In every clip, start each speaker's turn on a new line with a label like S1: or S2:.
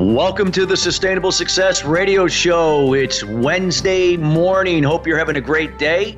S1: Welcome to the Sustainable Success Radio Show. It's Wednesday morning. Hope you're having a great day.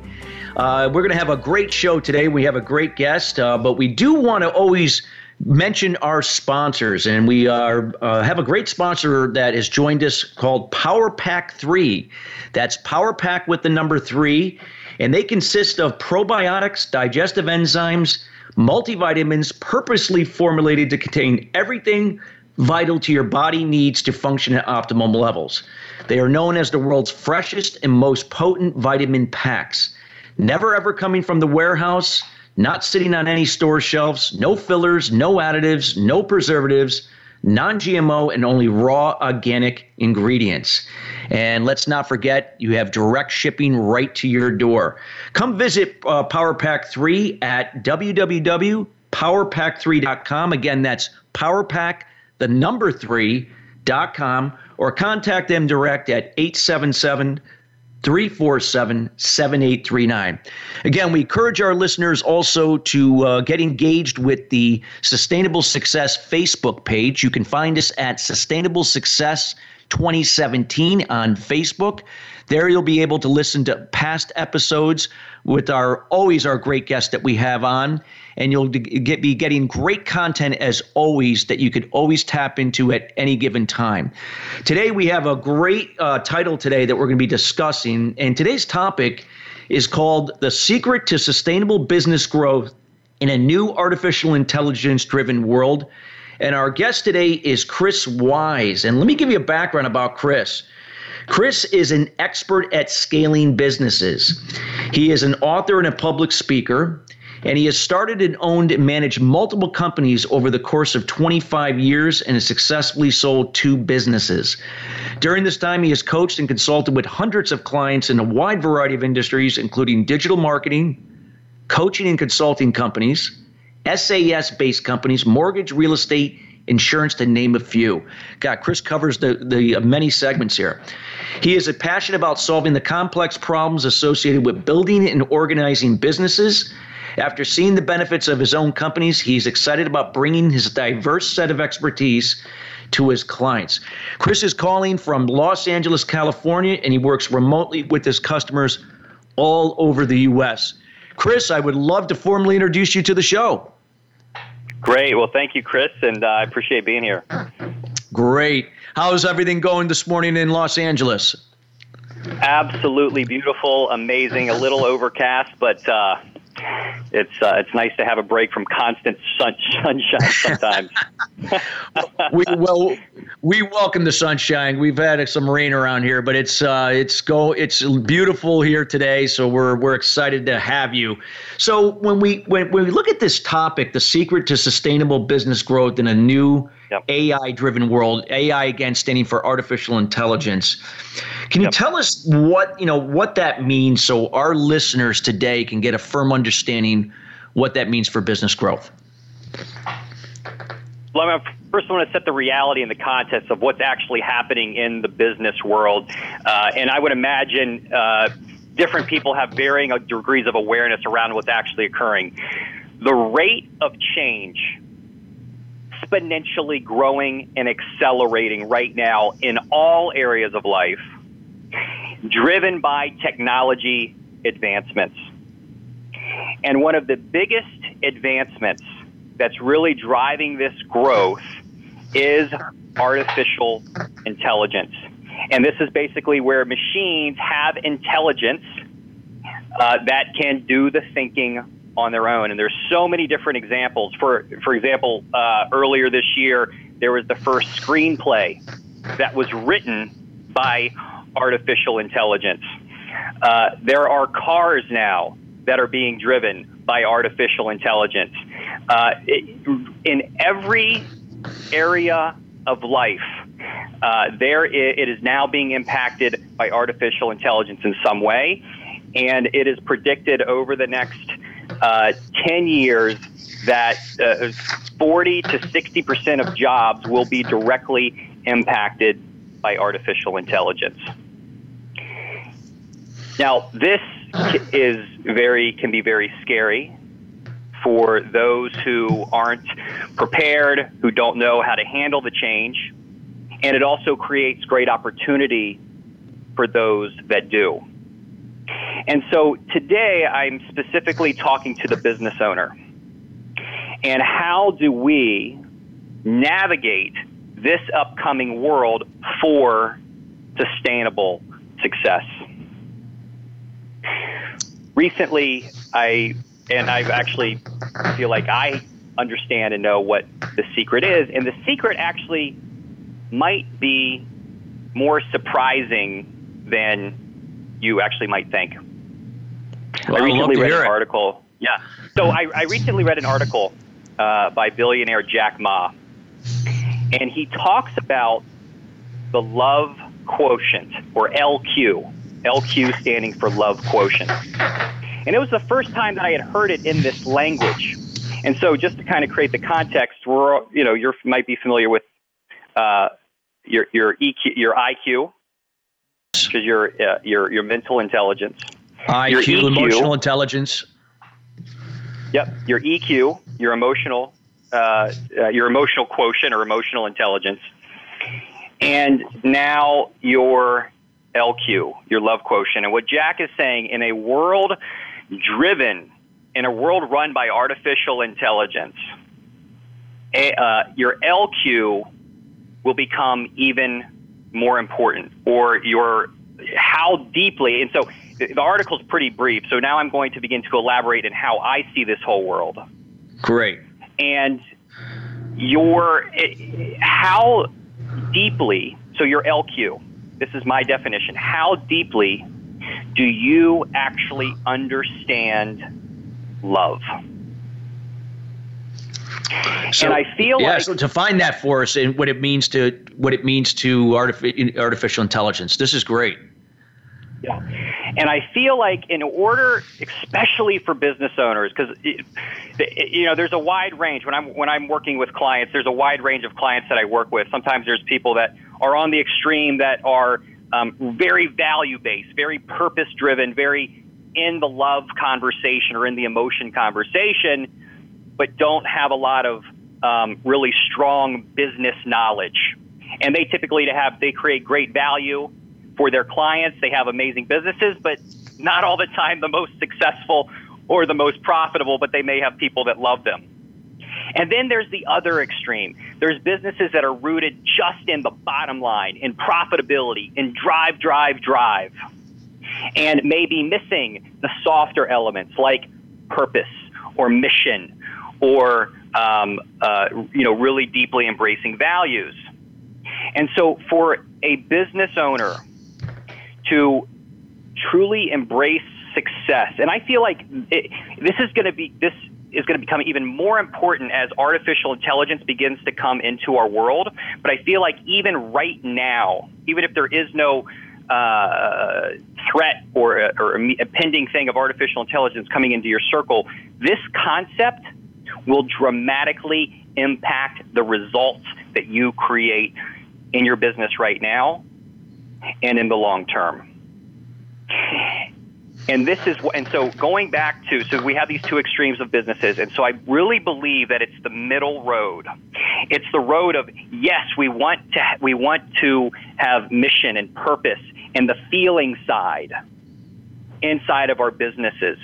S1: Uh, we're going to have a great show today. We have a great guest, uh, but we do want to always mention our sponsors, and we are uh, have a great sponsor that has joined us called Power Pack Three. That's Power Pack with the number three, and they consist of probiotics, digestive enzymes, multivitamins, purposely formulated to contain everything vital to your body needs to function at optimal levels. They are known as the world's freshest and most potent vitamin packs never ever coming from the warehouse, not sitting on any store shelves, no fillers, no additives, no preservatives, non GMO, and only raw organic ingredients. And let's not forget, you have direct shipping right to your door. Come visit uh, PowerPack 3 at www.powerpack3.com. Again, that's Power PowerPack, the number three dot com or contact them direct at 877 347 7839. Again, we encourage our listeners also to uh, get engaged with the Sustainable Success Facebook page. You can find us at Sustainable Success 2017 on Facebook. There you'll be able to listen to past episodes with our always our great guests that we have on and you'll get, be getting great content as always that you could always tap into at any given time. Today, we have a great uh, title today that we're going to be discussing, and today's topic is called The Secret to Sustainable Business Growth in a New Artificial Intelligence Driven World. And our guest today is Chris Wise. And let me give you a background about Chris. Chris is an expert at scaling businesses. He is an author and a public speaker and he has started and owned and managed multiple companies over the course of 25 years and has successfully sold two businesses. During this time, he has coached and consulted with hundreds of clients in a wide variety of industries, including digital marketing, coaching and consulting companies, SaaS based companies, mortgage, real estate, insurance, to name a few. God, Chris covers the, the uh, many segments here. He is passionate about solving the complex problems associated with building and organizing businesses after seeing the benefits of his own companies, he's excited about bringing his diverse set of expertise to his clients. Chris is calling from Los Angeles, California, and he works remotely with his customers all over the U.S. Chris, I would love to formally introduce you to the show.
S2: Great. Well, thank you, Chris, and uh, I appreciate being here.
S1: Great. How's everything going this morning in Los Angeles?
S2: Absolutely beautiful, amazing, a little overcast, but uh, it's uh, it's nice to have a break from constant sun, sunshine sometimes.
S1: we well we welcome the sunshine. We've had some rain around here, but it's uh, it's go it's beautiful here today. So we're we're excited to have you. So when we when, when we look at this topic, the secret to sustainable business growth in a new yep. AI driven world, AI again standing for artificial intelligence. Can you yep. tell us what you know what that means so our listeners today can get a firm understanding what that means for business growth?
S2: Well, I first I want to set the reality and the context of what's actually happening in the business world, uh, and I would imagine. Uh, different people have varying degrees of awareness around what's actually occurring. The rate of change exponentially growing and accelerating right now in all areas of life, driven by technology advancements. And one of the biggest advancements that's really driving this growth is artificial intelligence. And this is basically where machines have intelligence uh, that can do the thinking on their own. And there's so many different examples. For for example, uh, earlier this year, there was the first screenplay that was written by artificial intelligence. Uh, there are cars now that are being driven by artificial intelligence. Uh, it, in every area of life, uh, there it is now being impacted by artificial intelligence in some way And it is predicted over the next uh, 10 years that uh, 40 to 60% of jobs will be directly impacted by artificial intelligence. Now, this is very can be very scary for those who aren't prepared, who don't know how to handle the change, and it also creates great opportunity for those that do. And so today I'm specifically talking to the business owner. And how do we navigate this upcoming world for sustainable success? Recently, I, and I've actually feel like I understand and know what the secret is. And the secret actually might be more surprising than you actually might think.
S1: Well,
S2: I recently read an
S1: it.
S2: article. Yeah. So I, I recently read an article uh, by billionaire Jack Ma, and he talks about the love quotient, or LQ. LQ standing for love quotient. And it was the first time that I had heard it in this language. And so, just to kind of create the context, we're you know you might be familiar with uh, your your EQ, your IQ, is your uh, your your mental intelligence.
S1: IQ,
S2: Your EQ.
S1: emotional intelligence.
S2: Yep, your EQ, your emotional, uh, uh, your emotional quotient or emotional intelligence, and now your LQ, your love quotient. And what Jack is saying, in a world driven, in a world run by artificial intelligence, a, uh, your LQ will become even more important, or your how deeply. And so the article is pretty brief. So now I'm going to begin to elaborate in how I see this whole world.
S1: Great.
S2: And your how deeply. So your LQ. This is my definition. How deeply do you actually understand love?
S1: So,
S2: and I feel like
S1: to find that for us and what it means to what it means to artifi- artificial intelligence. This is great.
S2: Yeah. And I feel like in order, especially for business owners, because you know, there's a wide range. When I'm when I'm working with clients, there's a wide range of clients that I work with. Sometimes there's people that are on the extreme that are um, very value based, very purpose driven, very in the love conversation or in the emotion conversation, but don't have a lot of um, really strong business knowledge. And they typically have they create great value for their clients. They have amazing businesses, but not all the time the most successful or the most profitable, but they may have people that love them. And then there's the other extreme. There's businesses that are rooted just in the bottom line, in profitability, in drive, drive, drive, and maybe missing the softer elements like purpose or mission or um, uh, you know really deeply embracing values. And so for a business owner to truly embrace success. And I feel like it, this is going to be this is going to become even more important as artificial intelligence begins to come into our world. But I feel like even right now, even if there is no uh, threat or, or a pending thing of artificial intelligence coming into your circle, this concept will dramatically impact the results that you create in your business right now and in the long term. And this is and so going back to so we have these two extremes of businesses and so I really believe that it's the middle road. It's the road of yes, we want to we want to have mission and purpose and the feeling side inside of our businesses.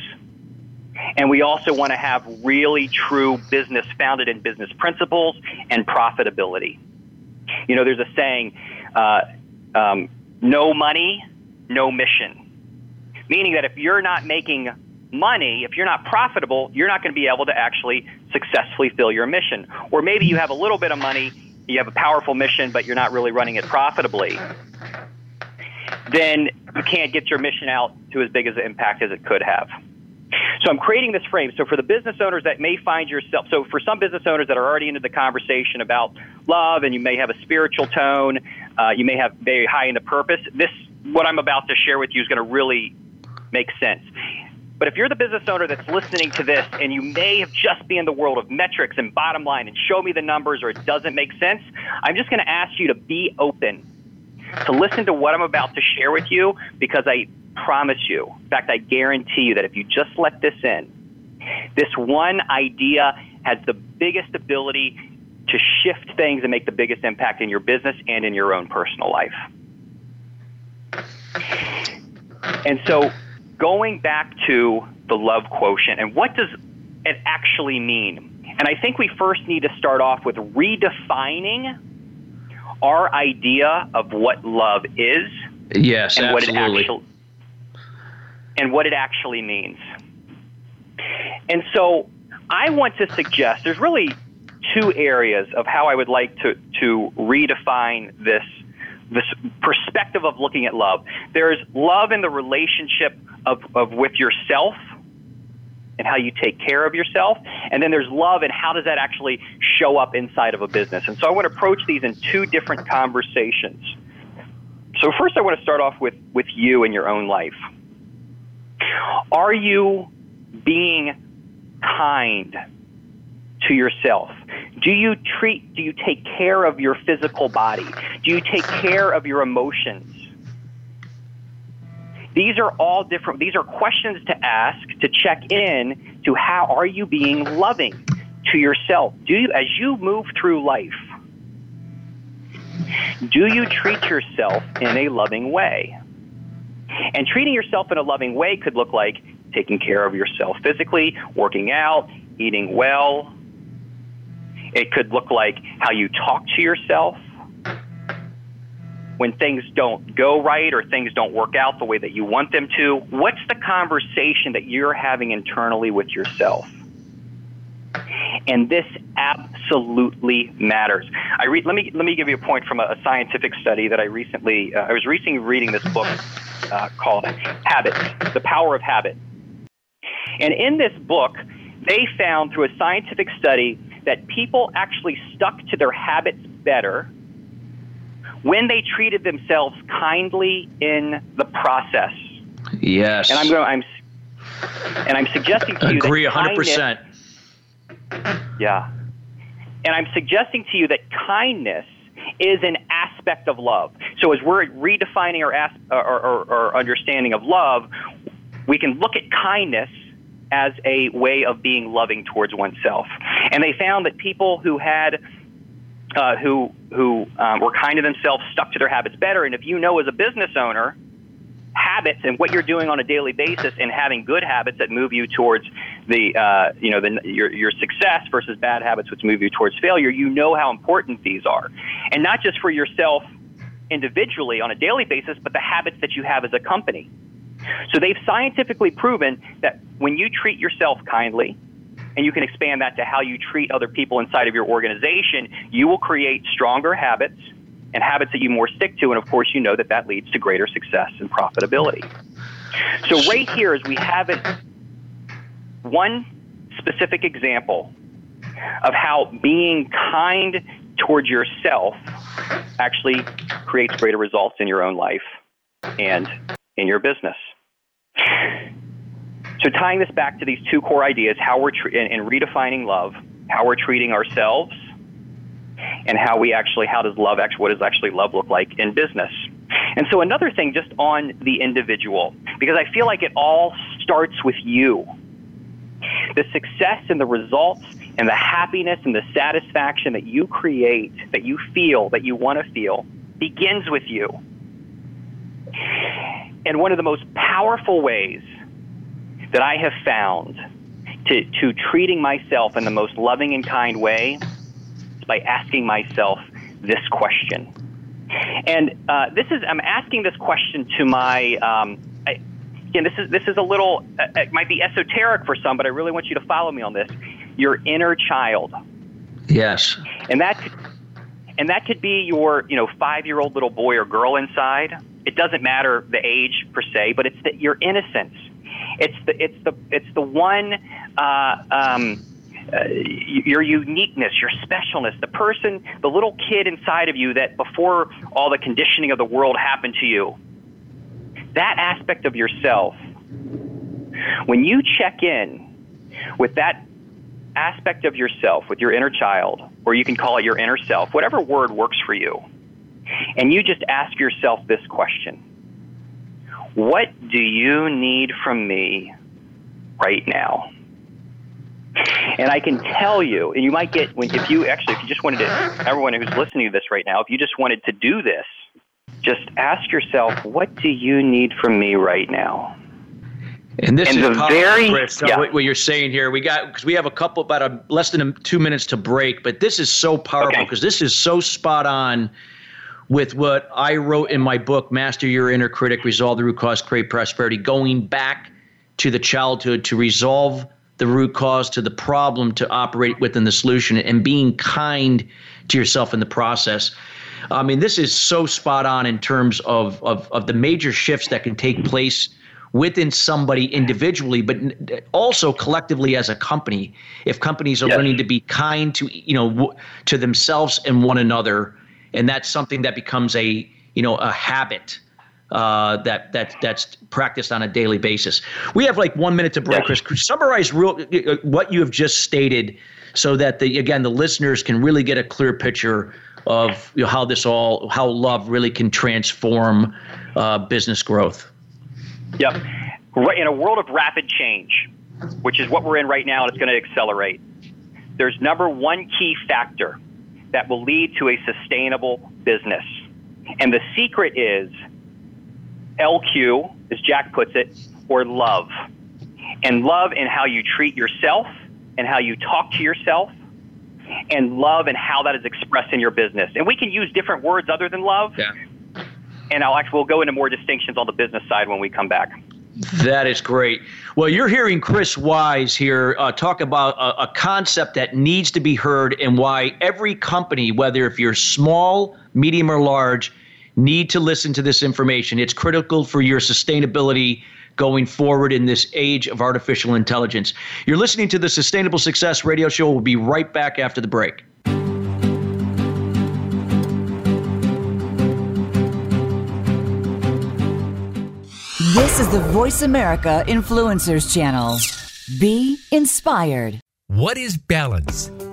S2: And we also want to have really true business founded in business principles and profitability. You know, there's a saying, uh, um, no money, no mission. Meaning that if you're not making money, if you're not profitable, you're not going to be able to actually successfully fill your mission. Or maybe you have a little bit of money, you have a powerful mission, but you're not really running it profitably. Then you can't get your mission out to as big as an impact as it could have. So I'm creating this frame. So for the business owners that may find yourself, so for some business owners that are already into the conversation about love, and you may have a spiritual tone, uh, you may have very high into purpose. This, what I'm about to share with you, is going to really make sense. But if you're the business owner that's listening to this and you may have just be in the world of metrics and bottom line and show me the numbers or it doesn't make sense, I'm just going to ask you to be open to listen to what I'm about to share with you because I promise you, in fact, I guarantee you that if you just let this in, this one idea has the biggest ability to shift things and make the biggest impact in your business and in your own personal life. And so, going back to the love quotient and what does it actually mean? And I think we first need to start off with redefining our idea of what love is.
S1: Yes,
S2: and
S1: absolutely.
S2: what it actually and what it actually means. And so I want to suggest there's really two areas of how I would like to, to redefine this this perspective of looking at love. There's love in the relationship of, of with yourself and how you take care of yourself. And then there's love and how does that actually show up inside of a business. And so I want to approach these in two different conversations. So first I want to start off with, with you and your own life. Are you being kind to yourself? Do you treat, do you take care of your physical body? Do you take care of your emotions? These are all different, these are questions to ask to check in to how are you being loving to yourself? Do you, as you move through life, do you treat yourself in a loving way? And treating yourself in a loving way could look like taking care of yourself physically, working out, eating well. It could look like how you talk to yourself when things don't go right or things don't work out the way that you want them to. What's the conversation that you're having internally with yourself? And this absolutely matters. I re- let me let me give you a point from a, a scientific study that I recently uh, I was recently reading this book uh, called Habits: The Power of Habit. And in this book, they found through a scientific study that people actually stuck to their habits better when they treated themselves kindly in the process.
S1: Yes.
S2: And I'm going. I'm. And I'm suggesting to you
S1: agree
S2: that
S1: 100. percent
S2: Yeah. And I'm suggesting to you that kindness is an aspect of love. So as we're redefining our, as, our, our, our understanding of love, we can look at kindness as a way of being loving towards oneself. And they found that people who had uh, who who um, were kind to themselves stuck to their habits better. And if you know as a business owner habits and what you're doing on a daily basis and having good habits that move you towards the uh, you know the, your your success versus bad habits which move you towards failure you know how important these are. And not just for yourself individually on a daily basis but the habits that you have as a company. So they've scientifically proven that when you treat yourself kindly and you can expand that to how you treat other people inside of your organization you will create stronger habits and habits that you more stick to. And of course, you know that that leads to greater success and profitability. So, right here is we have it, one specific example of how being kind towards yourself actually creates greater results in your own life and in your business. So, tying this back to these two core ideas, how we're tre- and, and redefining love, how we're treating ourselves and how we actually how does love actually what does actually love look like in business? And so another thing just on the individual because i feel like it all starts with you. The success and the results and the happiness and the satisfaction that you create that you feel that you want to feel begins with you. And one of the most powerful ways that i have found to, to treating myself in the most loving and kind way by asking myself this question. And uh, this is I'm asking this question to my um, I, again this is this is a little uh, it might be esoteric for some, but I really want you to follow me on this. Your inner child,
S1: Yes.
S2: and that and that could be your you know five year old little boy or girl inside. It doesn't matter the age per se, but it's the, your innocence. It's the it's the it's the one. Uh, um, uh, your uniqueness, your specialness, the person, the little kid inside of you that before all the conditioning of the world happened to you, that aspect of yourself When you check in with that aspect of yourself, with your inner child, or you can call it your inner self, whatever word works for you, and you just ask yourself this question What do you need from me right now? And I can tell you, and you might get if you actually if you just wanted to everyone who's listening to this right now, if you just wanted to do this, just ask yourself, what do you need from me right now?
S1: And this
S2: And
S1: is
S2: the very-
S1: Chris,
S2: yeah.
S1: what, what you're saying here. We got because we have a couple about a, less than a, two minutes to break, but this is so powerful
S2: Okay.
S1: because this is so spot on with what I wrote in my book, Master Your Inner Critic, Resolve the Root Cause, Create Prosperity, going back to the childhood to resolve the root cause to the problem to operate within the solution and being kind to yourself in the process. I mean, this is so spot on in terms of, of, of the major shifts that can take place within somebody individually, but also collectively as a company. If companies are
S2: Yes.
S1: learning to be kind to you know to themselves and one another, and that's something that becomes a you know a habit uh, that that that's practiced on a daily basis. We have like one minute to break. Chris. Could Summarize real uh, what you have just stated, so that the again the listeners can really get a clear picture of you know, how this all how love really can transform uh, business growth.
S2: Yep. In a world of rapid change, which is what we're in right now, and it's going to accelerate, there's number one key factor that will lead to a sustainable business. And the secret is LQ, as Jack puts it, or love. And love in how you treat yourself and how you talk to yourself, and love and how that is expressed in your business. And we can use different words other than love.
S1: Yeah.
S2: And I'll actually we'll go into more distinctions on the business side when we come back.
S1: That is great. Well, you're hearing Chris Wise here uh, talk about a, a concept that needs to be heard and why every company, whether if you're small, medium, or large, need to listen to this information. It's critical for your sustainability going forward in this age of artificial intelligence. You're listening to the Sustainable Success Radio Show. We'll be right back after the break.
S3: This is the Voice America Influencers Channel. Be inspired.
S4: What is balance?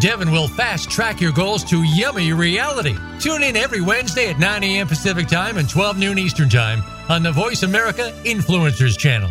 S4: Devin will fast track your goals to yummy reality. Tune in every Wednesday at 9 a.m. Pacific Time and 12 noon Eastern Time on the Voice America Influencers Channel.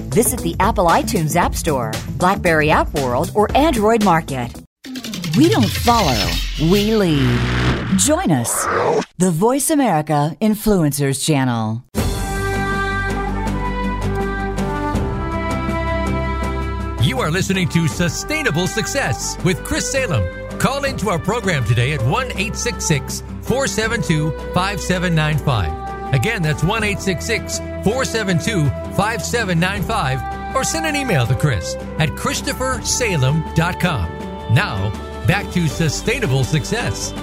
S3: Visit the Apple iTunes App Store, Blackberry App World, or Android Market. We don't follow, we lead. Join us, the Voice America Influencers Channel.
S4: You are listening to Sustainable Success with Chris Salem. Call into our program today at 1 866 472 5795. Again, that's 1 866 472 5795 or send an email to Chris at ChristopherSalem.com. Now, back to sustainable success.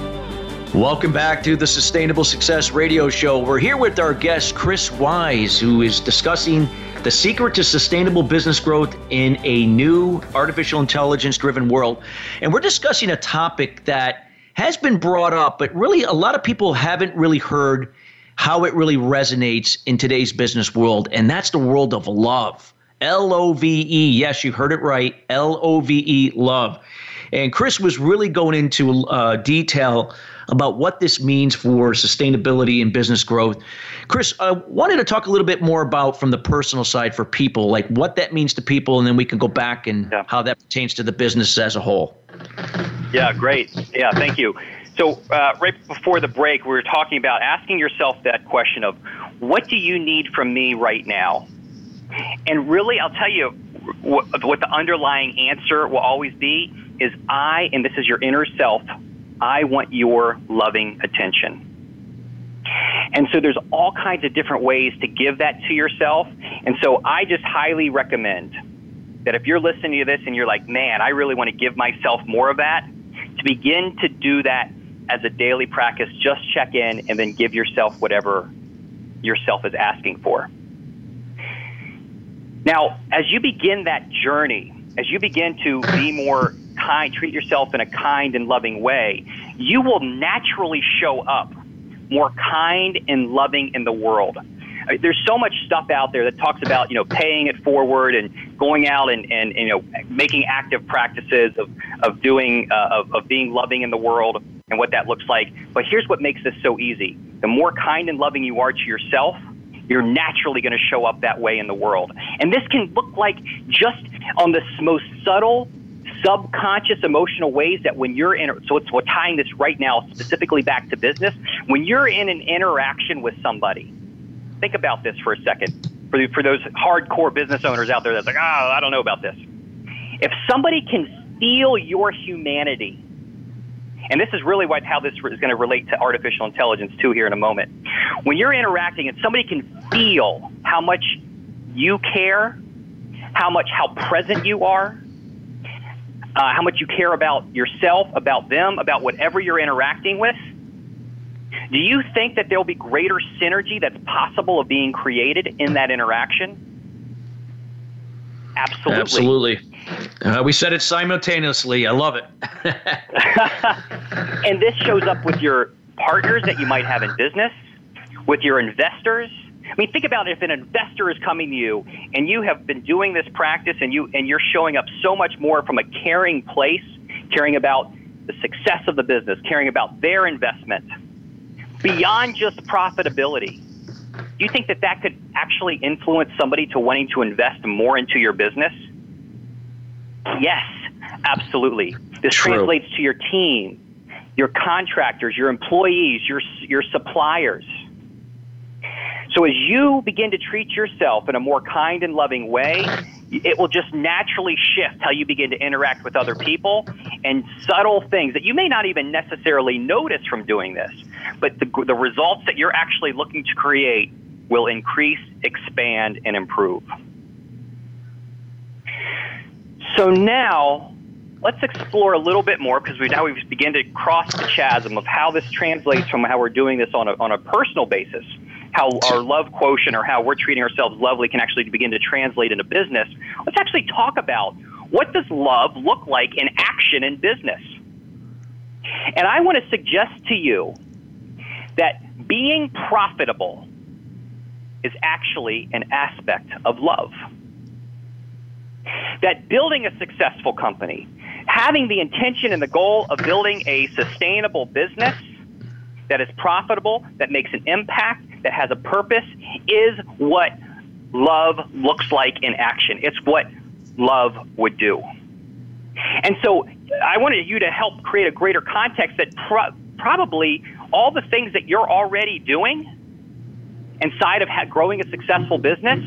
S1: Welcome back to the Sustainable Success Radio Show. We're here with our guest, Chris Wise, who is discussing the secret to sustainable business growth in a new artificial intelligence driven world. And we're discussing a topic that has been brought up, but really a lot of people haven't really heard how it really resonates in today's business world. And that's the world of love. L O V E. Yes, you heard it right. L O V E, love. And Chris was really going into uh, detail about what this means for sustainability and business growth. Chris, I wanted to talk a little bit more about from the personal side for people, like what that means to people, and then we can go back and yeah. how that pertains to the business as a whole.
S2: Yeah, great. Yeah, thank you. So, uh, right before the break, we were talking about asking yourself that question of what do you need from me right now? And really, I'll tell you what, what the underlying answer will always be is I, and this is your inner self, I want your loving attention. And so there's all kinds of different ways to give that to yourself. And so I just highly recommend that if you're listening to this and you're like, man, I really want to give myself more of that, to begin to do that as a daily practice, just check in and then give yourself whatever yourself is asking for. Now, as you begin that journey, as you begin to be more kind, treat yourself in a kind and loving way, you will naturally show up more kind and loving in the world. There's so much stuff out there that talks about, you know, paying it forward and going out and, and, you know, making active practices of, of doing, uh, of, of being loving in the world and what that looks like. But here's what makes this so easy. The more kind and loving you are to yourself, you're naturally going to show up that way in the world. And this can look like just on the most subtle subconscious emotional ways that when you're in, so it's, we're tying this right now specifically back to business. When you're in an interaction with somebody, think about this for a second. For, for those hardcore business owners out there that's like, oh, I don't know about this. If somebody can feel your humanity, and this is really what, how this is going to relate to artificial intelligence too here in a moment. When you're interacting and somebody can feel how much you care, how much, how present you are, uh, how much you care about yourself, about them, about whatever you're interacting with, do you think that there will be greater synergy that's possible of being created in that interaction? Absolutely.
S1: Absolutely. Uh, we said it simultaneously. I love it.
S2: and this shows up with your partners that you might have in business, with your investors, I mean, think about if an investor is coming to you and you have been doing this practice and you and you're showing up so much more from a caring place, caring about the success of the business, caring about their investment beyond just profitability. Do you think that that could actually influence somebody to wanting to invest more into your business? Yes, absolutely. This True. translates to your team, your contractors, your employees, your your suppliers. So as you begin to treat yourself in a more kind and loving way, it will just naturally shift how you begin to interact with other people and subtle things that you may not even necessarily notice from doing this. But the, the results that you're actually looking to create will increase, expand, and improve. So now, let's explore a little bit more because we now we've begun to cross the chasm of how this translates from how we're doing this on a, on a personal basis how our love quotient or how we're treating ourselves lovely can actually begin to translate into business, let's actually talk about what does love look like in action in business. And I want to suggest to you that being profitable is actually an aspect of love. That building a successful company, having the intention and the goal of building a sustainable business that is profitable, that makes an impact, that has a purpose is what love looks like in action. It's what love would do. And so I wanted you to help create a greater context that pro- probably all the things that you're already doing inside of growing a successful business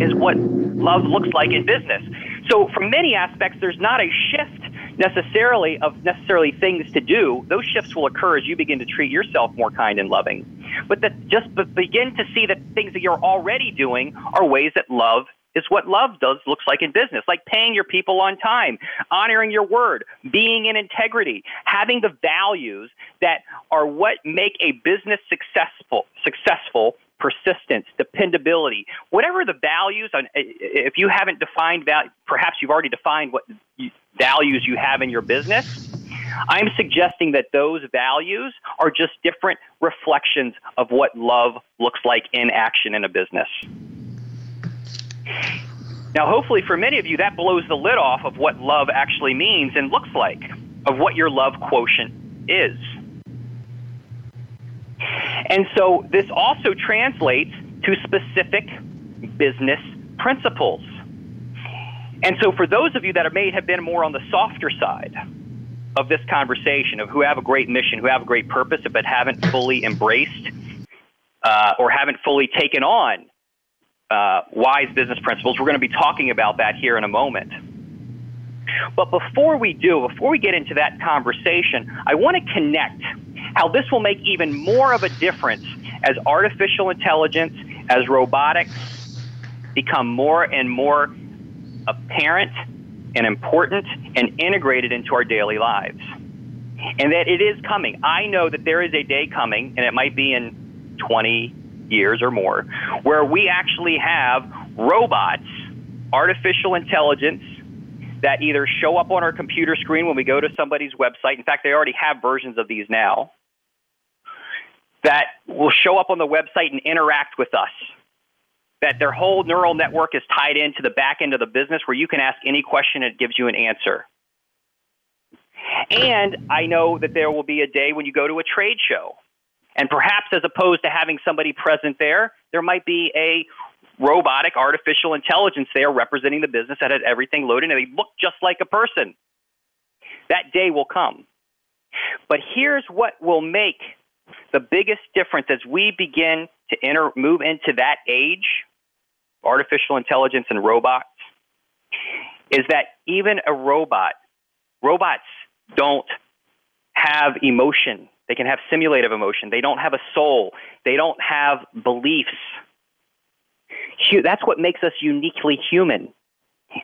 S2: is what love looks like in business. So, from many aspects, there's not a shift necessarily of necessarily things to do. Those shifts will occur as you begin to treat yourself more kind and loving. But that just begin to see that things that you're already doing are ways that love is what love does looks like in business, like paying your people on time, honoring your word, being in integrity, having the values that are what make a business successful successful persistence, dependability, whatever the values. on If you haven't defined value, perhaps you've already defined what values you have in your business. I'm suggesting that those values are just different reflections of what love looks like in action in a business. Now, hopefully, for many of you, that blows the lid off of what love actually means and looks like, of what your love quotient is. And so, this also translates to specific business principles. And so, for those of you that may have been more on the softer side of this conversation, of who have a great mission, who have a great purpose, but haven't fully embraced uh, or haven't fully taken on uh, wise business principles. We're going to be talking about that here in a moment. But before we do, before we get into that conversation, I want to connect how this will make even more of a difference as artificial intelligence, as robotics become more and more apparent and important and integrated into our daily lives. And that it is coming. I know that there is a day coming, and it might be in 20, years or more, where we actually have robots, artificial intelligence, that either show up on our computer screen when we go to somebody's website. In fact, they already have versions of these now that will show up on the website and interact with us. That their whole neural network is tied into the back end of the business where you can ask any question and it gives you an answer. And I know that there will be a day when you go to a trade show and perhaps as opposed to having somebody present there, there might be a robotic artificial intelligence there representing the business that has everything loaded and they look just like a person. That day will come. But here's what will make the biggest difference as we begin to enter, move into that age, artificial intelligence and robots, is that even a robot, robots don't have emotion they can have simulative emotion. They don't have a soul. They don't have beliefs. That's what makes us uniquely human.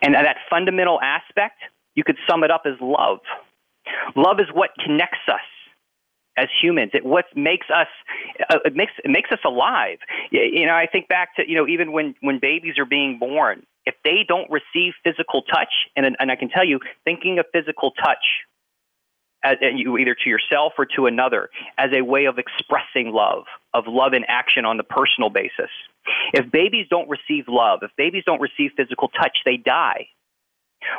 S2: And that fundamental aspect, you could sum it up as love. Love is what connects us as humans. It what makes us uh, it makes it makes us alive. You know, I think back to you know even when when babies are being born, if they don't receive physical touch, and and I can tell you, thinking of physical touch as, either to yourself or to another as a way of expressing love, of love in action on the personal basis. If babies don't receive love, if babies don't receive physical touch, they die.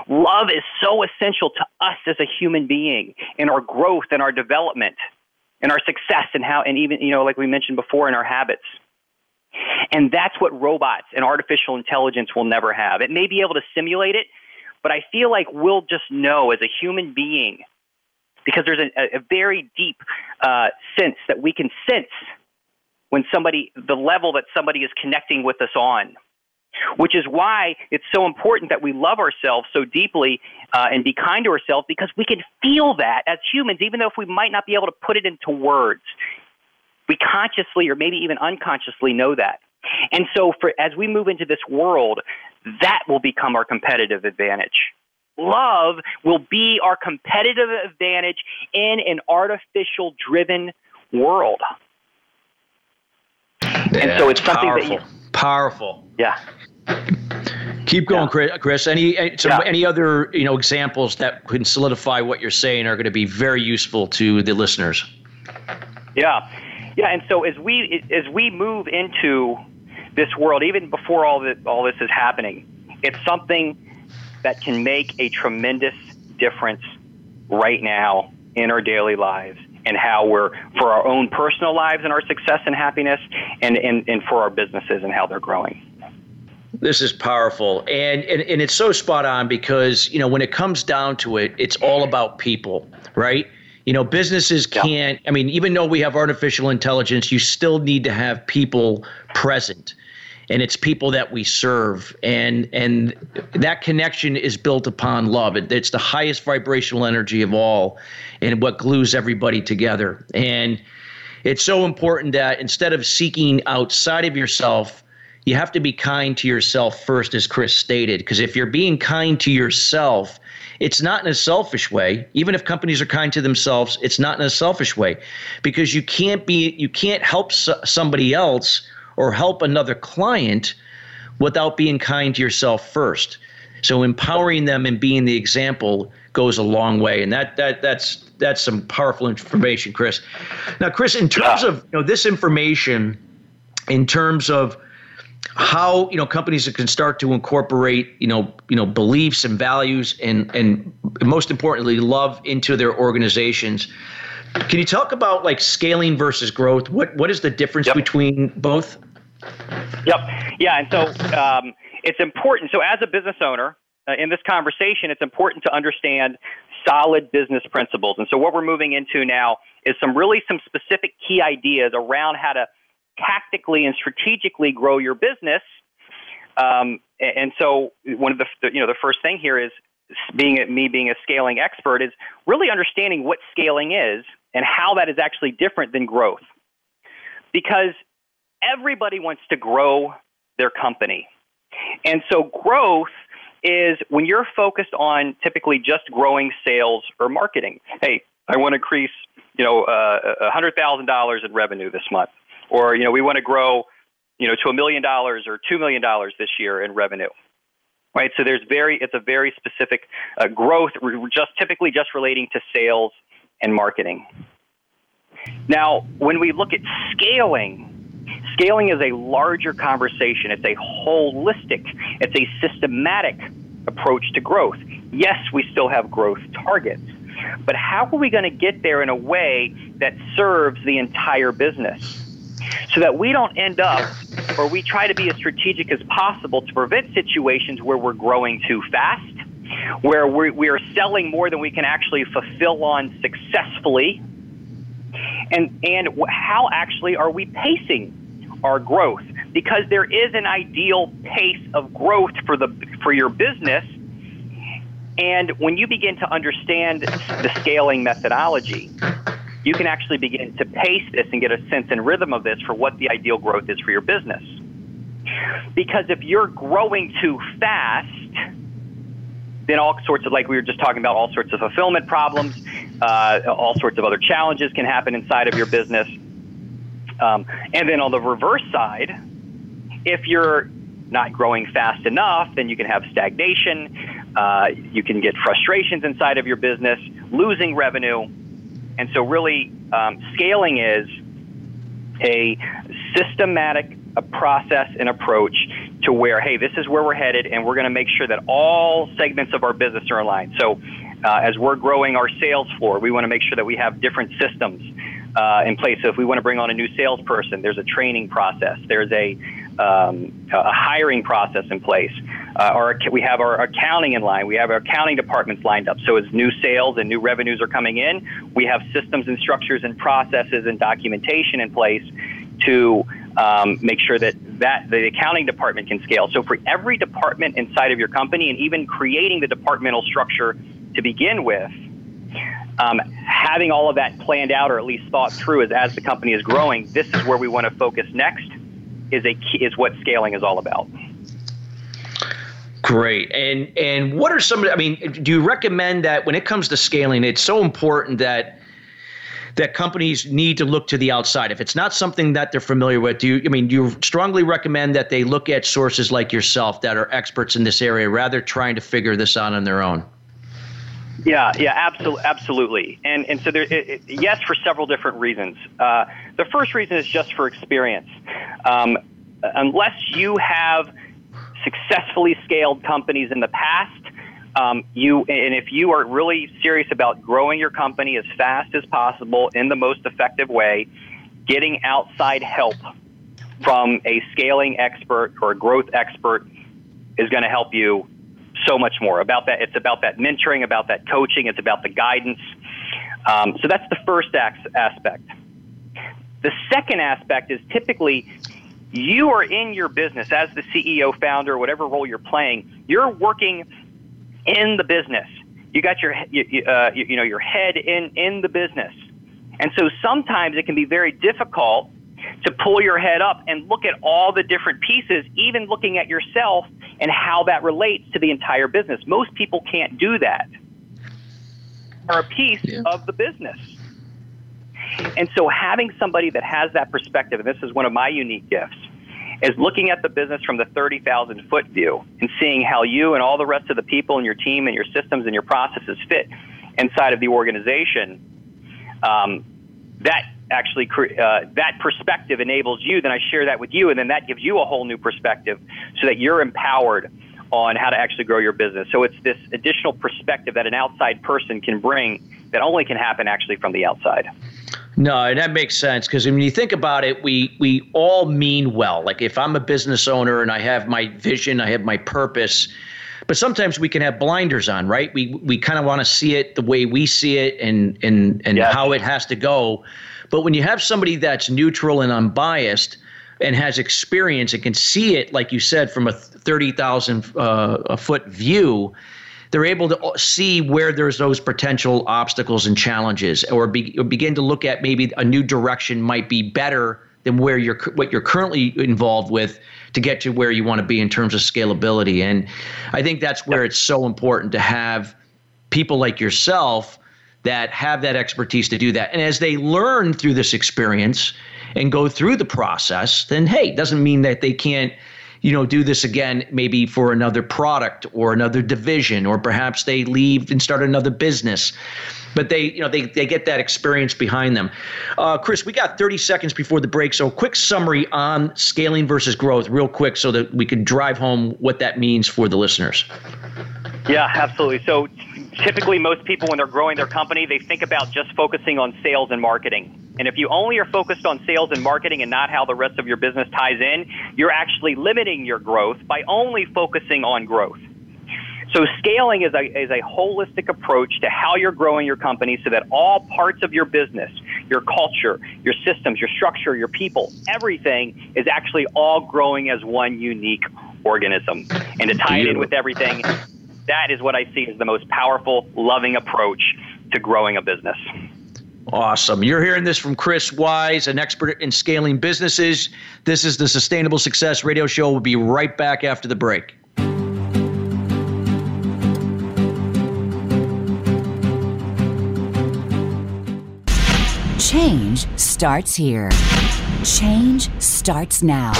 S2: Love is so essential to us as a human being in our growth and our development and our success and how and even you know like we mentioned before in our habits. And that's what robots and artificial intelligence will never have. It may be able to simulate it, but I feel like we'll just know as a human being because there's a, a very deep uh, sense that we can sense when somebody, the level that somebody is connecting with us on. Which is why it's so important that we love ourselves so deeply uh, and be kind to ourselves because we can feel that as humans, even though if we might not be able to put it into words. We consciously or maybe even unconsciously know that. And so, for, as we move into this world, that will become our competitive advantage love will be our competitive advantage in an artificial driven world.
S1: Yeah, and so it's something powerful. that you,
S2: powerful.
S1: Yeah. Keep going, yeah. Chris. Any eh, so yeah. any other you know examples that can solidify what you're saying are going to be very useful to the listeners.
S2: Yeah, yeah. And so as we as we move into this world, even before all this all this is happening, it's something that can make a tremendous difference right now in our daily lives and how we're for our own personal lives and our success and happiness and, and, and for our businesses and how they're growing.
S1: This is powerful. And, and and it's so spot on because, you know, when it comes down to it, it's all about people, right? You know, businesses can't, I mean, even though we have artificial intelligence, you still need to have people present. And it's people that we serve. And and that connection is built upon love. It, it's the highest vibrational energy of all and what glues everybody together. And it's so important that instead of seeking outside of yourself you have to be kind to yourself first as chris stated. Because if you're being kind to yourself it's not in a selfish way. Even if companies are kind to themselves it's not in a selfish way. Because you can't be you can't help somebody else or help another client without being kind to yourself first. So empowering them and being the example goes a long way, and that that that's that's some powerful information, Chris. Now, Chris, in terms of you know this information, in terms of how you know companies can start to incorporate you know you know beliefs and values and and most importantly love into their organizations can you talk about like scaling versus growth what what is the difference yep. between both
S2: Yep. Yeah. And so um, it's important. So, as a business owner, uh, in this conversation, it's important to understand solid business principles. And so, what we're moving into now is some really some specific key ideas around how to tactically and strategically grow your business. Um, and so, one of the you know the first thing here is being me being a scaling expert is really understanding what scaling is and how that is actually different than growth. Because everybody wants to grow their company. And so growth is when you're focused on typically just growing sales or marketing. Hey, I want to increase, you know, uh, $100,000 in revenue this month. Or, you know, we want to grow, you know, to a million dollars or $2 million this year in revenue. Right? So there's very, it's a very specific uh, growth, just typically just relating to sales and marketing. Now, when we look at scaling, Scaling is a larger conversation. It's a holistic, it's a systematic approach to growth. Yes, we still have growth targets, but how are we going to get there in a way that serves the entire business? So that we don't end up, or we try to be as strategic as possible to prevent situations where we're growing too fast, where we're, we are selling more than we can actually fulfill on successfully, and, and how actually are we pacing our growth. Because there is an ideal pace of growth for the for your business and when you begin to understand the scaling methodology you can actually begin to pace this and get a sense and rhythm of this for what the ideal growth is for your business. Because if you're growing too fast then all sorts of like we were just talking about all sorts of fulfillment problems uh, all sorts of other challenges can happen inside of your business um, and then on the reverse side, if you're not growing fast enough, then you can have stagnation. Uh, you can get frustrations inside of your business, losing revenue. And so, really, um, scaling is a systematic a process and approach to where, hey, this is where we're headed, and we're going to make sure that all segments of our business are aligned. So, uh, as we're growing our sales floor, we want to make sure that we have different systems uh, in place. So if we want to bring on a new salesperson, there's a training process. There's a, um, a hiring process in place. Uh, our, we have our accounting in line. We have our accounting departments lined up. So as new sales and new revenues are coming in, we have systems and structures and processes and documentation in place to um, make sure that that the accounting department can scale. So for every department inside of your company, and even creating the departmental structure to begin with, um, having all of that planned out or at least thought through as, as the company is growing, this is where we want to focus next is a key, is what scaling is all about.
S1: Great. And and what are some I mean, do you recommend that when it comes to scaling, it's so important that that companies need to look to the outside. If it's not something that they're familiar with, do you I mean do you strongly recommend that they look at sources like yourself that are experts in this area rather trying to figure this out on their own?
S2: Yeah, yeah, absolutely, absolutely. And and so there, it, it, yes, for several different reasons. Uh, the first reason is just for experience. Um, unless you have successfully scaled companies in the past, um, you and if you are really serious about growing your company as fast as possible in the most effective way, getting outside help from a scaling expert or a growth expert is going to help you so much more about that. It's about that mentoring, about that coaching, it's about the guidance. Um, so that's the first aspect. The second aspect is typically you are in your business as the CEO, founder, whatever role you're playing. You're working in the business. You got your you, uh, you, you know your head in in the business, and so sometimes it can be very difficult to pull your head up and look at all the different pieces, even looking at yourself and how that relates to the entire business. Most people can't do that. Are a piece yeah. of the business. And so having somebody that has that perspective, and this is one of my unique gifts, is looking at the business from the 30,000 foot view and seeing how you and all the rest of the people in your team and your systems and your processes fit inside of the organization. Um, that actually uh, that perspective enables you. Then I share that with you, and then that gives you a whole new perspective, so that you're empowered on how to actually grow your business. So it's this additional perspective that an outside person can bring that only can happen actually from the outside.
S1: No, that makes sense because when you think about it, we we all mean well. Like if I'm a business owner and I have my vision, I have my purpose, but sometimes we can have blinders on, right? We we kind of want to see it the way we see it and and and yes. how it has to go. But when you have somebody that's neutral and unbiased and has experience and can see it, like you said, from a thirty thousand uh, foot view, they're able to see where there's those potential obstacles and challenges or, be, or begin to look at maybe a new direction might be better than where you're what you're currently involved with to get to where you want to be in terms of scalability. And i think that's where it's so important to have people like yourself that have that expertise to do that and as they learn through this experience and go through the process then hey doesn't mean that they can't you know, do this again, maybe for another product or another division, or perhaps they leave and start another business. But they, you know, they, they get that experience behind them. Uh, Chris, we got 30 seconds before the break, so quick summary on scaling versus growth, real quick, so that we can drive home what that means for the listeners.
S2: Yeah, absolutely. So typically, most people, when they're growing their company, they think about just focusing on sales and marketing. And if you only are focused on sales and marketing and not how the rest of your business ties in, you're actually limiting your growth by only focusing on growth. So scaling is a, is a holistic approach to how you're growing your company so that all parts of your business, your culture, your systems, your structure, your people, everything is actually all growing as one unique organism. And to tie it in with everything, that is what I see as the most powerful, loving approach to growing a business.
S1: Awesome. You're hearing this from Chris Wise, an expert in scaling businesses. This is the Sustainable Success Radio Show. We'll be right back after the break.
S3: Change starts here. Change starts now.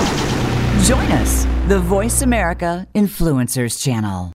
S3: Join us, the Voice America Influencers Channel.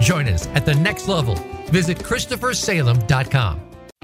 S4: Join us at the next level. Visit ChristopherSalem.com.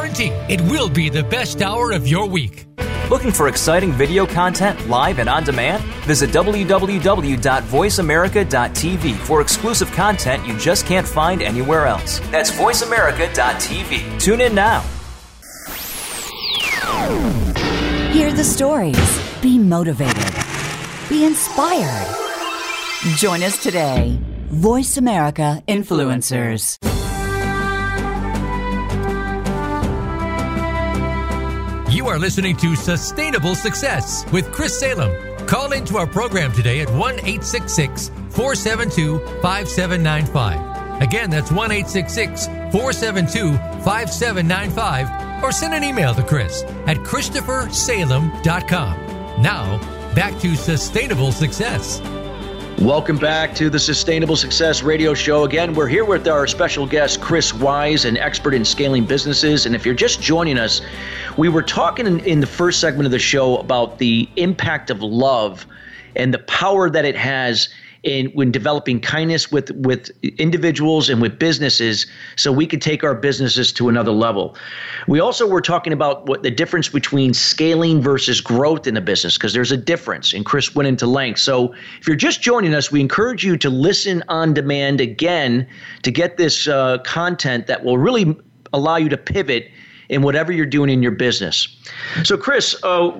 S4: guarantee it will be the best hour of your week.
S5: Looking for exciting video content live and on demand? Visit www.voiceamerica.tv for exclusive content you just can't find anywhere else. That's voiceamerica.tv. Tune in now.
S3: Hear the stories. Be motivated. Be inspired. Join us today. Voice America Influencers.
S4: You are listening to Sustainable Success with Chris Salem. Call into our program today at 1 866 472 5795. Again, that's 1 866 472 5795. Or send an email to Chris at ChristopherSalem.com. Now, back to Sustainable Success.
S1: Welcome back to the Sustainable Success Radio Show. Again, we're here with our special guest, Chris Wise, an expert in scaling businesses. And if you're just joining us, we were talking in, in the first segment of the show about the impact of love and the power that it has in when developing kindness with with individuals and with businesses so we could take our businesses to another level. We also were talking about what the difference between scaling versus growth in the business because there's a difference and Chris went into length. So if you're just joining us, we encourage you to listen on demand again to get this uh, content that will really allow you to pivot in whatever you're doing in your business. So, Chris, uh,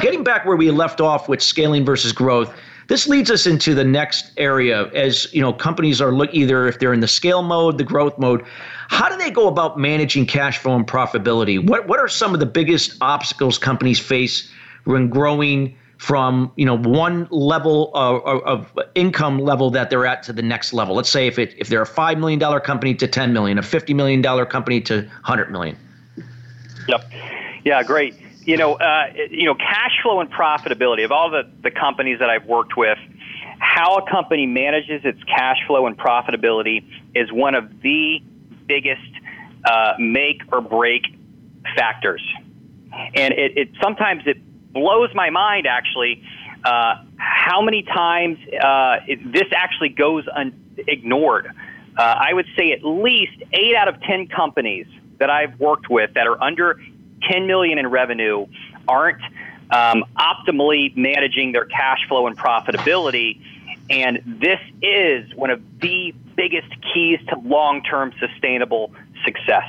S1: getting back where we left off with scaling versus growth, this leads us into the next area as you know companies are look either if they're in the scale mode, the growth mode. How do they go about managing cash flow and profitability? What what are some of the biggest obstacles companies face when growing from you know one level of, of, income level that they're at to the next level? Let's say if it if they're a five million dollar company to ten million, a fifty million dollar company to hundred million.
S2: Yep. Yeah, great you know, uh, you know, cash flow and profitability of all the, the companies that I've worked with, how a company manages its cash flow and profitability is one of the biggest uh, make or break factors. And it, it sometimes it blows my mind actually uh, how many times uh, it, this actually goes un- ignored. Uh, I would say at least eight out of ten companies that I've worked with that are under 10 million in revenue aren't um, optimally managing their cash flow and profitability. And this is one of the biggest keys to long term sustainable success.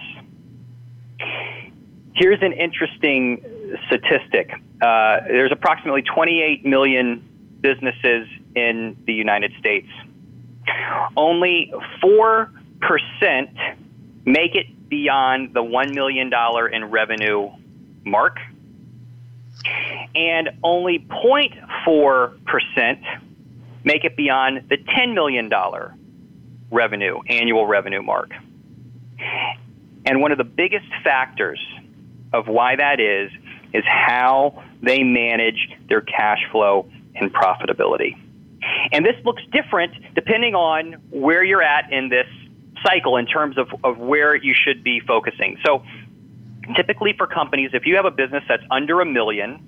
S2: Here's an interesting statistic uh, there's approximately 28 million businesses in the United States. Only 4% make it beyond the $1 million in revenue mark. And only 0.4% make it beyond the $10 million revenue, annual revenue mark. And one of the biggest factors of why that is, is how they manage their cash flow and profitability. And this looks different depending on where you're at in this cycle in terms of, of where you should be focusing. So, typically for companies, if you have a business that's under a million,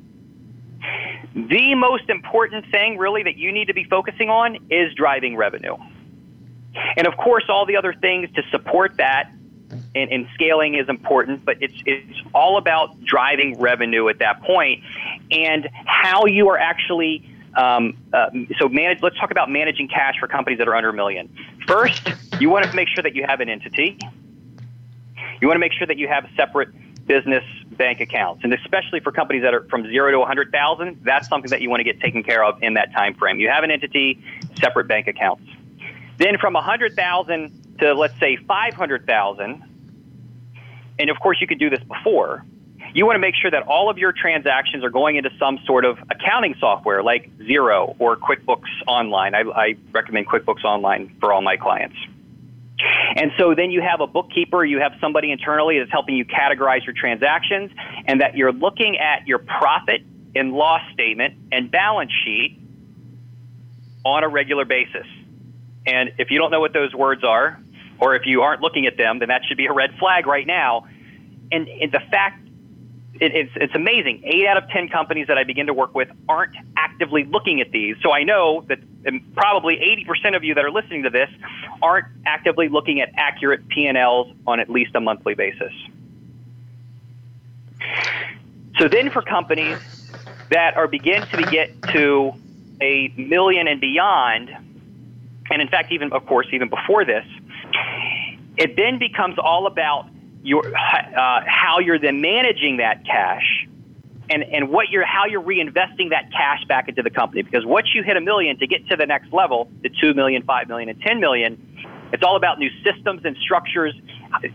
S2: the most important thing really that you need to be focusing on is driving revenue. And of course, all the other things to support that and, and, scaling is important, but it's, it's all about driving revenue at that point and how you are actually um, uh, so manage, let's talk about managing cash for companies that are under a million. First, you want to make sure that you have an entity. You want to make sure that you have separate business bank accounts, and especially for companies that are from zero to 100,000, that's something that you want to get taken care of in that time frame. You have an entity, separate bank accounts. Then from 100,000 to let's say 500,000, and of course you could do this before you want to make sure that all of your transactions are going into some sort of accounting software like Xero or QuickBooks Online. I, I recommend QuickBooks Online for all my clients. And so then you have a bookkeeper, you have somebody internally that's helping you categorize your transactions, and that you're looking at your profit and loss statement and balance sheet on a regular basis. And if you don't know what those words are, or if you aren't looking at them, then that should be a red flag right now. And, and the fact it, it's, it's amazing. Eight out of 10 companies that I begin to work with aren't actively looking at these. So I know that um, probably 80% of you that are listening to this aren't actively looking at accurate P&Ls on at least a monthly basis. So then for companies that are begin to get to a million and beyond, and in fact, even of course, even before this, it then becomes all about your, uh, how you're then managing that cash and, and what you're how you're reinvesting that cash back into the company. Because once you hit a million to get to the next level, the two million, five million, and ten million, it's all about new systems and structures,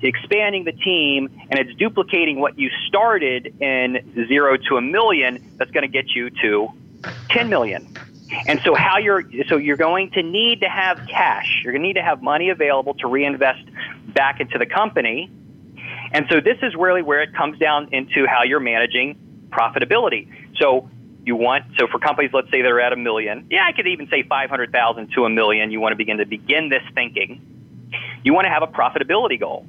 S2: expanding the team, and it's duplicating what you started in zero to a million. That's going to get you to ten million. And so how you're so you're going to need to have cash. You're going to need to have money available to reinvest back into the company. And so this is really where it comes down into how you're managing profitability. So you want so for companies let's say they're at a million yeah i could even say 500000 to a million you want to begin to begin this thinking. You want to have a profitability goal.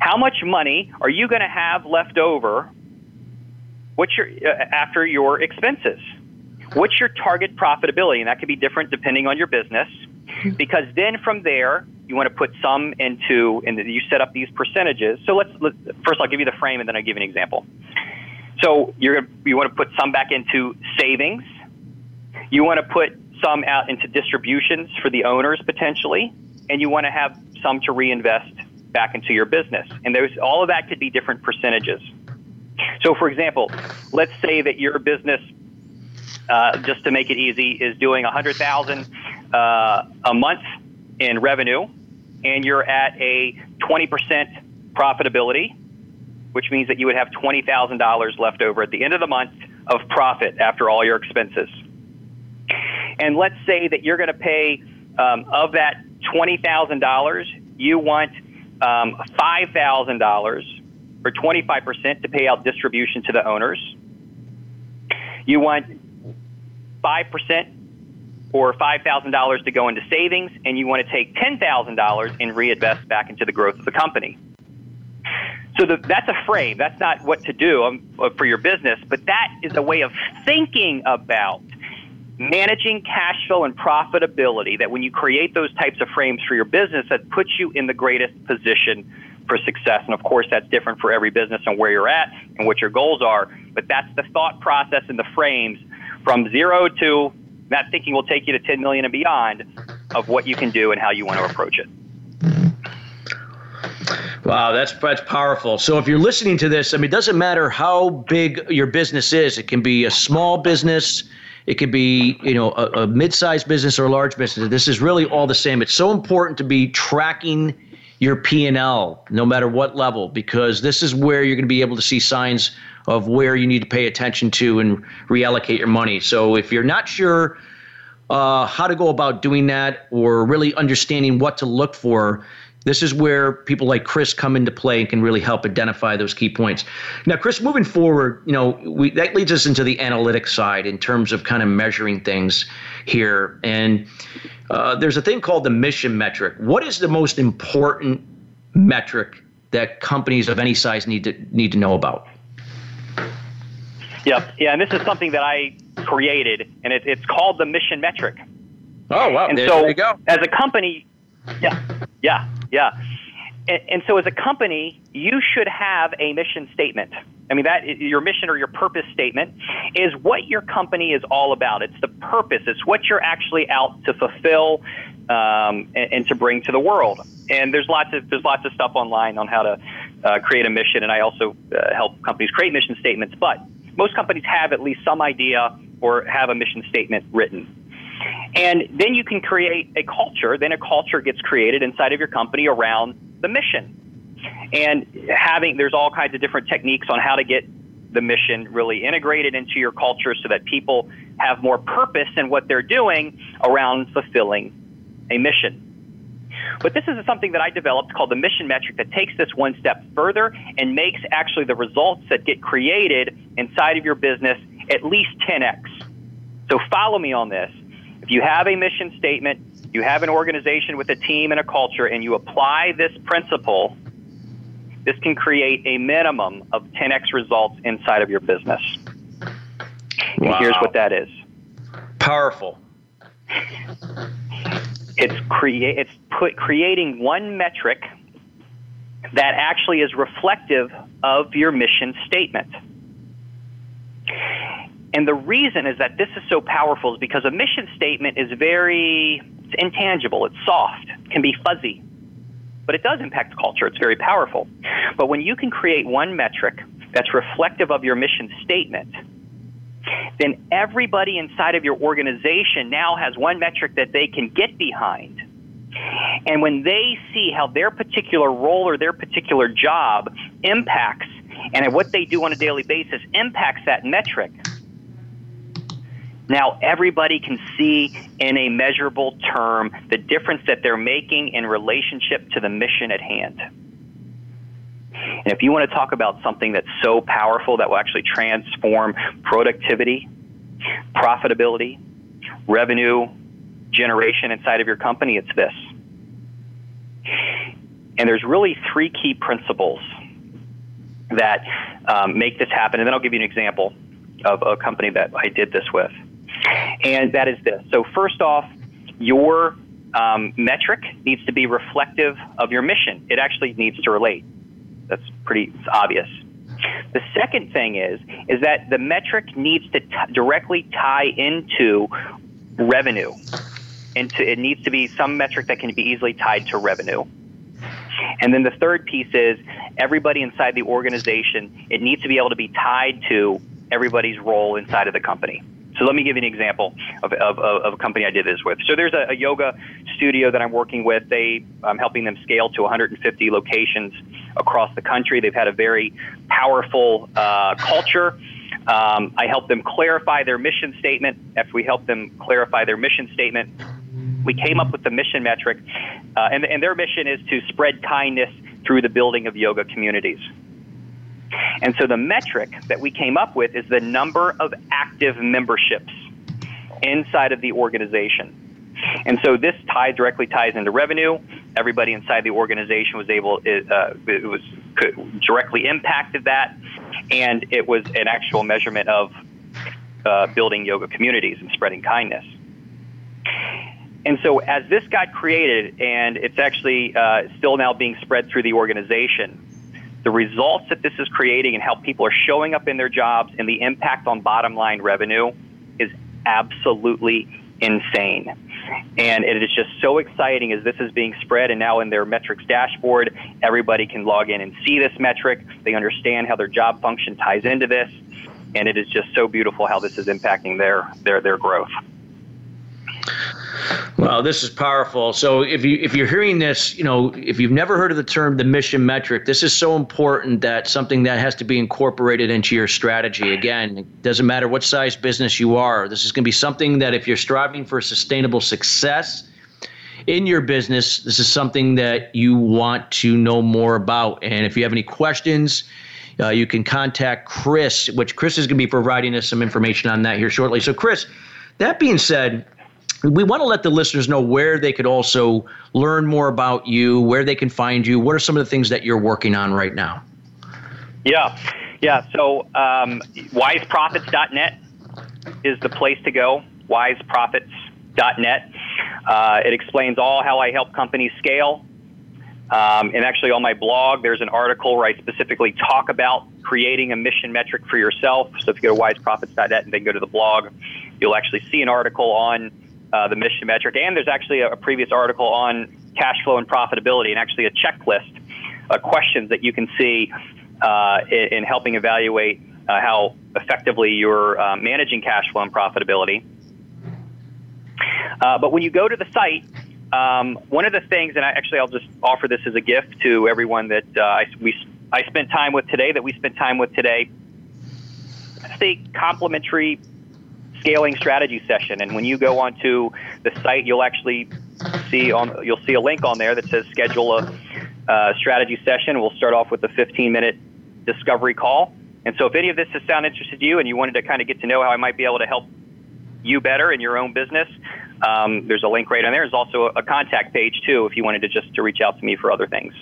S2: How much money are you going to have left over? What's your uh, after your expenses? What's your target profitability? And that could be different depending on your business. Because then from there you want to put some into and you set up these percentages so let's, let's first i'll give you the frame and then i'll give you an example so you're you want to put some back into savings. You want to put some out into distributions for the owners potentially, and you want to have some to reinvest back into your business. And there's all of that could be different percentages. So, for example, let's say that your business, uh, just to make it easy, is doing 100,000 uh, a month in revenue, and you're at a 20% profitability which means that you would have $20,000 left over at the end of the month of profit after all your expenses. And let's say that you're going to pay um, of that $20,000, you want um, $5,000 or 25% to pay out distribution to the owners. You want 5% or $5,000 to go into savings, and you want to take $10,000 and reinvest back into the growth of the company. So the, that's a frame. That's not what to do um, uh, for your business, but that is a way of thinking about managing cash flow and profitability. That when you create those types of frames for your business, that puts you in the greatest position for success. And of course, that's different for every business and where you're at and what your goals are. But that's the thought process and the frames from zero to that thinking will take you to 10 million and beyond of what you can do and how you want to approach it.
S1: Wow, that's that's powerful. So if you're listening to this, I mean, it doesn't matter how big your business is. It can be a small business, it could be you know a, a mid-sized business or a large business. This is really all the same. It's so important to be tracking your P&L no matter what level because this is where you're going to be able to see signs of where you need to pay attention to and reallocate your money. So if you're not sure uh, how to go about doing that or really understanding what to look for, this is where people like Chris come into play and can really help identify those key points. Now, Chris, moving forward, you know, we, that leads us into the analytics side in terms of kind of measuring things here. And uh, there's a thing called the mission metric. What is the most important metric that companies of any size need to need to know about?
S2: Yeah, yeah, and this is something that I created, and it, it's called the mission metric.
S1: Oh wow!
S2: And
S1: there,
S2: so,
S1: there you go.
S2: As a company, yeah, yeah, yeah. And, and, so, as a company, you should have a mission statement. I mean, that your mission or your purpose statement is what your company is all about. It's the purpose. It's what you're actually out to fulfill um, and, and, to bring to the world. And there's lots of there's lots of stuff online on how to uh, create a mission. And I also uh, help companies create mission statements. But most companies have at least some idea or have a mission statement written. And then you can create a culture. Then a culture gets created inside of your company around the mission. And having, there's all kinds of different techniques on how to get the mission really integrated into your culture so that people have more purpose in what they're doing around fulfilling a mission. But this is something that I developed called the mission metric that takes this one step further and makes actually the results that get created inside of your business at least 10x. So follow me on this. If you have a mission statement, you have an organization with a team and a culture, and you apply this principle, this can create a minimum of 10x results inside of your business. Wow. And here's what that is
S1: powerful.
S2: It's create it's put creating one metric that actually is reflective of your mission statement. And the reason is that this is so powerful is because a mission statement is very it's intangible, it's soft, can be fuzzy, but it does impact culture. It's very powerful. But when you can create one metric that's reflective of your mission statement, then everybody inside of your organization now has one metric that they can get behind. And when they see how their particular role or their particular job impacts and what they do on a daily basis impacts that metric, now everybody can see in a measurable term the difference that they're making in relationship to the mission at hand. And if you want to talk about something that's so powerful that will actually transform productivity, profitability, revenue generation inside of your company, it's this. And there's really three key principles that um, make this happen. And then I'll give you an example of a company that I did this with. And that is this. So, first off, your um, metric needs to be reflective of your mission. It actually needs to relate. Pretty obvious. The second thing is is that the metric needs to t- directly tie into revenue. Into it needs to be some metric that can be easily tied to revenue. And then the third piece is everybody inside the organization, it needs to be able to be tied to everybody's role inside of the company. So let me give you an example of, of, of a company I did this with. So there's a, a yoga studio that I'm working with. They, I'm helping them scale to 150 locations across the country. They've had a very powerful uh, culture. Um, I helped them clarify their mission statement. After we helped them clarify their mission statement, we came up with the mission metric, uh, and, and their mission is to spread kindness through the building of yoga communities. And so the metric that we came up with is the number of active memberships inside of the organization. And so this tie directly ties into revenue. Everybody inside the organization was able, uh, it was directly impacted that, and it was an actual measurement of uh, building yoga communities and spreading kindness. And so, as this got created, and it's actually uh, still now being spread through the organization, the results that this is creating and how people are showing up in their jobs and the impact on bottom line revenue is absolutely insane. And it is just so exciting as this is being spread and now in their metrics dashboard, everybody can log in and see this metric. They understand how their job function ties into this. And it is just so beautiful how this is impacting their, their, their growth.
S1: Well, this is powerful. So if you if you're hearing this, you know, if you've never heard of the term the mission metric, this is so important that something that has to be incorporated into your strategy. Again, it doesn't matter what size business you are. This is going to be something that if you're striving for sustainable success in your business, this is something that you want to know more about. And if you have any questions, uh, you can contact Chris, which Chris is going to be providing us some information on that here shortly. So, Chris, that being said, we want to let the listeners know where they could also learn more about you, where they can find you. What are some of the things that you're working on right now?
S2: Yeah, yeah. So um, wiseprofits.net is the place to go. Wiseprofits.net. Uh, it explains all how I help companies scale. Um, and actually, on my blog, there's an article where I specifically talk about creating a mission metric for yourself. So if you go to wiseprofits.net and then go to the blog, you'll actually see an article on uh, the mission metric. And there's actually a, a, previous article on cash flow and profitability, and actually a checklist of questions that you can see uh, in, in, helping evaluate uh, how effectively you're uh, managing cash flow and profitability. Uh, but when you go to the site, um, one of the things, and I, actually I'll just offer this as a gift to everyone that I, we, I spent time with today, that we spent time with today. It's a complimentary scaling strategy session. And when you go onto the site, you'll actually see on you'll see a link on there that says schedule a uh, strategy session. We'll start off with a 15 minute discovery call. And so, if any of this has sounded interested to you, and you wanted to kind of get to know how I might be able to help you better in your own business, um, there's a link right on there. There's also a contact page too, if you wanted to just to reach out to me for other things.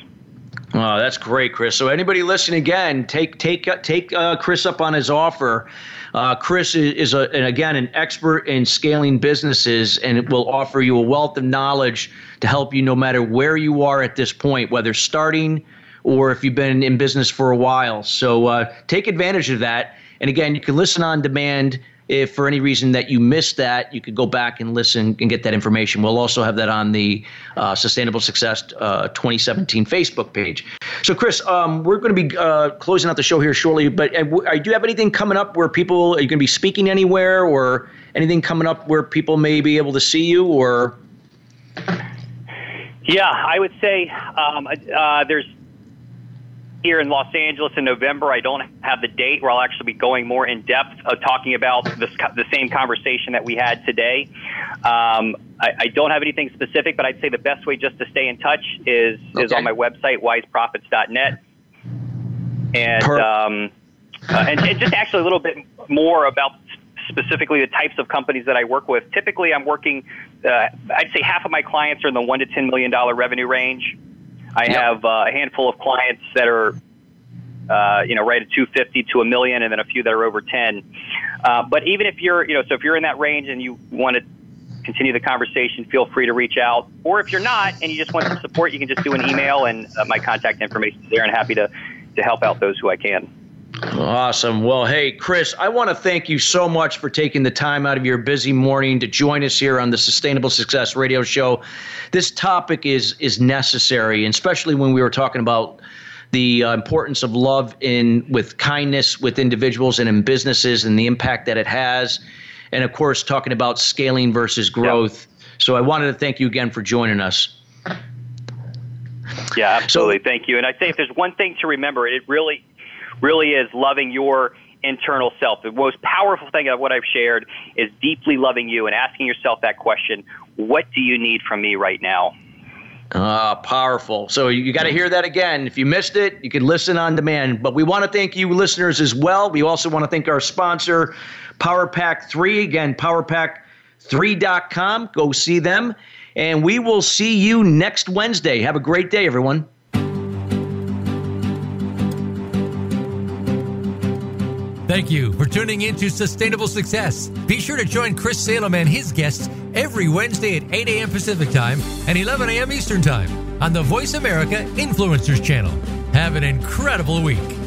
S1: Oh, that's great, Chris. So anybody listening again, take take take uh, Chris up on his offer. Uh, Chris is, a, and again an expert in scaling businesses, and it will offer you a wealth of knowledge to help you no matter where you are at this point, whether starting or if you've been in business for a while. So uh, take advantage of that. And again, you can listen on demand if for any reason that you missed that, you could go back and listen and get that information. We'll also have that on the uh, Sustainable Success uh, 2017 Facebook page. So, Chris, um, we're going to be uh, closing out the show here shortly, but uh, do you have anything coming up where people are you going to be speaking anywhere or anything coming up where people may be able to see you or?
S2: Yeah, I would say um, uh, there's here in Los Angeles in November. I don't have the date where I'll actually be going more in depth of talking about this, the same conversation that we had today. Um, I, I, don't have anything specific, but I'd say the best way just to stay in touch is okay. is on my website wiseprofits.net, and um, uh, and, and just actually a little bit more about specifically the types of companies that I work with. Typically, I'm working. Uh, I'd say half of my clients are in the one to ten million dollar revenue range. I yep. have uh, a handful of clients that are, uh, you know, right at 250 to a million, and then a few that are over 10. Uh, but even if you're, you know, so if you're in that range and you want to continue the conversation, feel free to reach out. Or if you're not and you just want some support, you can just do an email, and uh, my contact information is there, and happy to to help out those who I can.
S1: Awesome. Well, hey, Chris, I want to thank you so much for taking the time out of your busy morning to join us here on the Sustainable Success Radio Show. This topic is is necessary, and especially when we were talking about the uh, importance of love in with kindness with individuals and in businesses and the impact that it has, and of course talking about scaling versus growth. Yep. So I wanted to thank you again for joining us.
S2: Yeah, absolutely. So, thank you. And I say if there's one thing to remember, it really really is loving your internal self. The most powerful thing of what I've shared is deeply loving you and asking yourself that question what do you need from me right now?
S1: Ah, powerful. So you got to hear that again. If you missed it, you can listen on demand. But we want to thank you, listeners, as well. We also want to thank our sponsor, Power Pack 3. Again, powerpack3.com. Go see them. And we will see you next Wednesday. Have a great day, everyone.
S4: Thank you for tuning in to Sustainable Success. Be sure to join Chris Salem and his guests every Wednesday at 8 a.m. Pacific Time and 11 a.m. Eastern Time on the Voice America Influencers Channel. Have an incredible week.